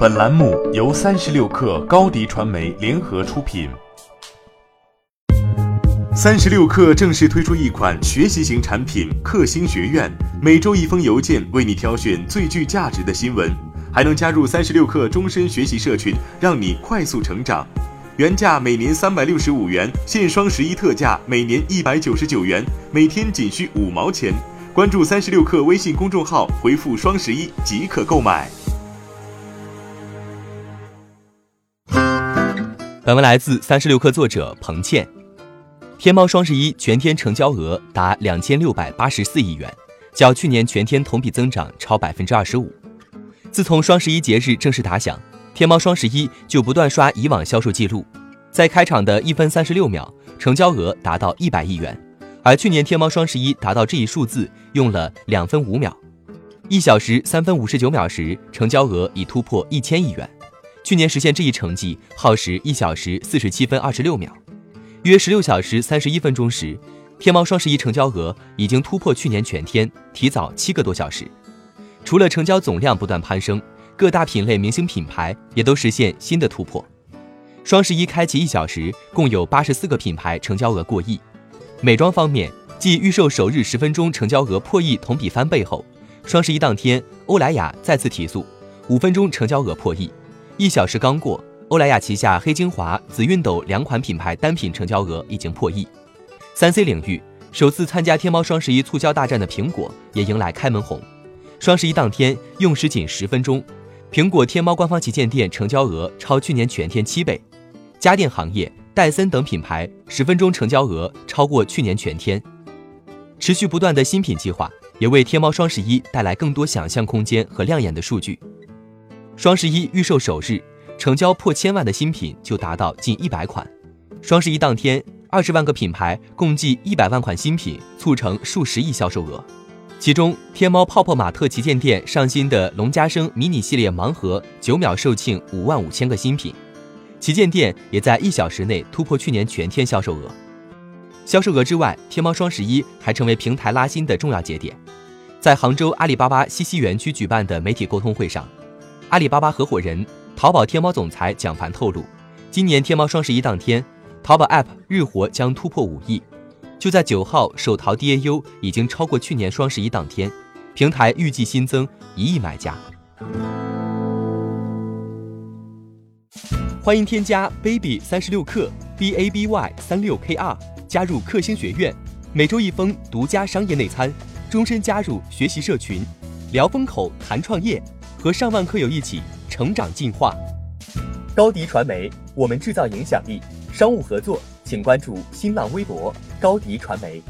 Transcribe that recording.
本栏目由三十六氪高低传媒联合出品。三十六氪正式推出一款学习型产品——克星学院，每周一封邮件，为你挑选最具价值的新闻，还能加入三十六氪终身学习社群，让你快速成长。原价每年三百六十五元，现双十一特价每年一百九十九元，每天仅需五毛钱。关注三十六氪微信公众号，回复“双十一”即可购买。本文来自三十六氪作者彭倩。天猫双十一全天成交额达两千六百八十四亿元，较去年全天同比增长超百分之二十五。自从双十一节日正式打响，天猫双十一就不断刷以往销售记录，在开场的一分三十六秒，成交额达到一百亿元，而去年天猫双十一达到这一数字用了两分五秒，一小时三分五十九秒时，成交额已突破一千亿元。去年实现这一成绩耗时一小时四十七分二十六秒，约十六小时三十一分钟时，天猫双十一成交额已经突破去年全天，提早七个多小时。除了成交总量不断攀升，各大品类明星品牌也都实现新的突破。双十一开启一小时，共有八十四个品牌成交额过亿。美妆方面，继预售首日十分钟成交额破亿同比翻倍后，双十一当天欧莱雅再次提速，五分钟成交额破亿。一小时刚过，欧莱雅旗下黑精华、紫熨斗两款品牌单品成交额已经破亿。三 C 领域首次参加天猫双十一促销大战的苹果也迎来开门红。双十一当天用时仅十分钟，苹果天猫官方旗舰店成交额超去年全天七倍。家电行业，戴森等品牌十分钟成交额超过去年全天。持续不断的新品计划也为天猫双十一带来更多想象空间和亮眼的数据。双十一预售首日，成交破千万的新品就达到近一百款。双十一当天，二十万个品牌共计一百万款新品，促成数十亿销售额。其中，天猫泡泡玛特旗舰店上新的龙家生迷你系列盲盒，九秒售罄五万五千个新品。旗舰店也在一小时内突破去年全天销售额。销售额之外，天猫双十一还成为平台拉新的重要节点。在杭州阿里巴巴西溪园区举办的媒体沟通会上。阿里巴巴合伙人、淘宝天猫总裁蒋凡透露，今年天猫双十一当天，淘宝 App 日活将突破五亿。就在九号，首淘 DAU 已经超过去年双十一当天，平台预计新增一亿买家。欢迎添加 baby 三十六克 b a b y 三六 k r 加入克星学院，每周一封独家商业内参，终身加入学习社群，聊风口谈创业。和上万课友一起成长进化。高迪传媒，我们制造影响力。商务合作，请关注新浪微博高迪传媒。